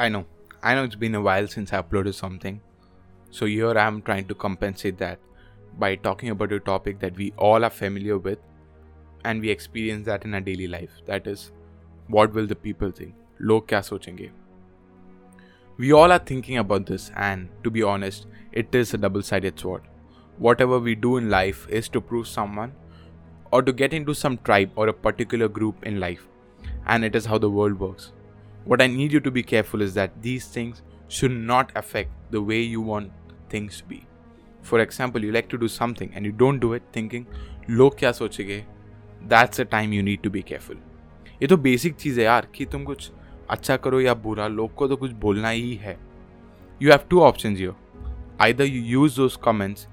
I know. I know it's been a while since I uploaded something. So here I am trying to compensate that by talking about a topic that we all are familiar with and we experience that in our daily life. That is, what will the people think? Log kya sochenge? We all are thinking about this, and to be honest, it is a double sided sword. Whatever we do in life is to prove someone or to get into some tribe or a particular group in life, and it is how the world works What I need you to be careful is that these things should not affect the way you want things to be. For example, you like to do something and you don't do it thinking, लोग क्या सोचेंगे that's a time you need to be careful ये तो basic चीज़ है यार कि तुम कुछ अच्छा करो या बुरा लोग को तो कुछ बोलना ही है you have two option yo either you use those comments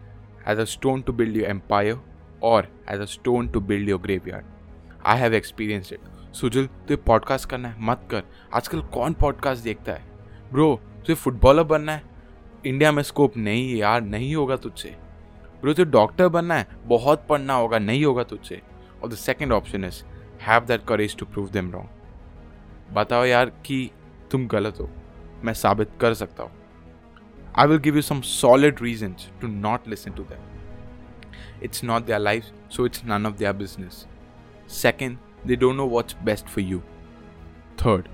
as a stone to build your empire or as a stone to build your graveyard. I have experienced it. Sujal तुझे पॉडकास्ट करना है मत कर। आजकल कौन podcast देखता है? Bro तुझे फुटबॉलर बनना है? इंडिया में स्कोप नहीं है यार नहीं होगा तुझसे। ब्रो तुझे डॉक्टर बनना है? बहुत पढ़ना होगा नहीं होगा तुझसे। और the second option is have that courage to prove them wrong बताओ यार कि तुम गलत हो। मैं साबित कर सकता हूँ। I will give you some solid reasons to not listen to them It's not their life, so it's none of their business. Second, they don't know what's best for you. Third,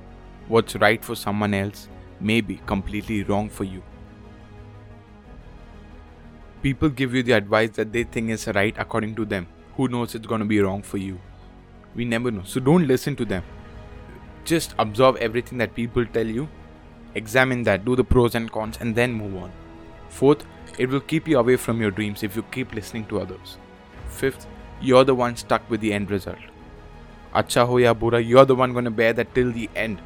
what's right for someone else may be completely wrong for you. People give you the advice that they think is right according to them. Who knows it's going to be wrong for you? We never know. So don't listen to them. Just absorb everything that people tell you examine that, do the pros and cons, and then move on. Fourth, it will keep you away from your dreams if you keep listening to others. Fifth, you're the one stuck with the end result. अच्छा हो या बुरा you are the one gonna bear that till the end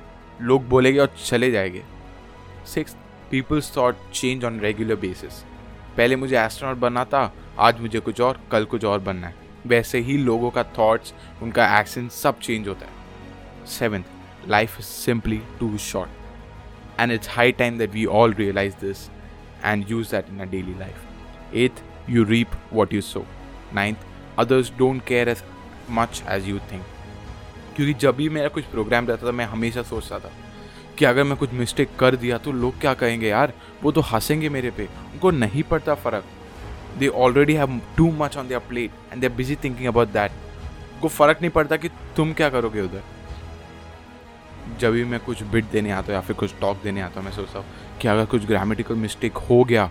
लोग बोलेंगे और चले जाएँगे। Six people's thought change on regular basis पहले मुझे एस्ट्रोनॉट बनना था, आज मुझे कुछ और, कल कुछ और बनना है। वैसे ही लोगों का थॉट्स उनका एक्शन सब चेंज होता है। Seventh life is simply too short and it's high time that we all realise this and use that in our daily life eighth you reap what you so ninth others don't care as much as you think. क्योंकि जब भी मेरा कुछ programme रहता था, मैं हमेशा सोचता था कि अगर मैं कुछ मिस्टेक कर दिया तो लोग क्या कहेंगे यार? वो तो हंसेंगे मेरे पे। उनको नहीं पड़ता फ़र्क। They already have too much on their plate and they busy thinking about that उनको फ़र्क नहीं पड़ता कि तुम क्या करोगे उधर। जब भी मैं कुछ बिट देने आता हूँ या फिर कुछ टॉक देने आता हूँ, मैं सोचता हूँ कि अगर कुछ ग्रामेटिकल मिस्टेक हो गया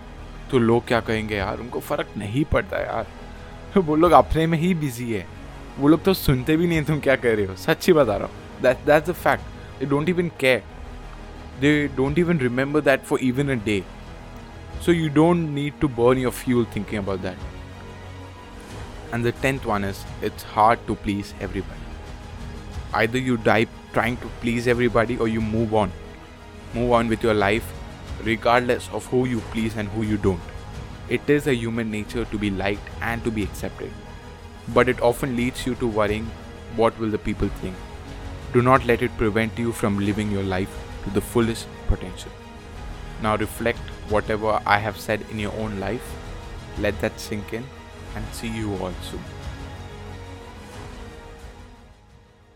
तो लोग क्या कहेंगे यार? उनको फ़र्क नहीं पड़ता यार। वो लोग अपने में ही बिज़ी है। वो लोग तो सुनते भी नहीं तुम क्या कह रहे हो सच्ची बता रहा हूँ that that's a fact they don't even care they don't even remember that for even a day so you don't need to burn your fuel thinking about that. And the tenth one is it's hard to please everybody. Either you die trying to please everybody or you move on. Move on with your life regardless of who you please and who you don't. It is a human nature to be liked and to be accepted. But it often leads you to worrying what will the people think. Do not let it prevent you from living your life to the fullest potential. Now reflect whatever I have said in your own life. Let that sink in and see you all soon.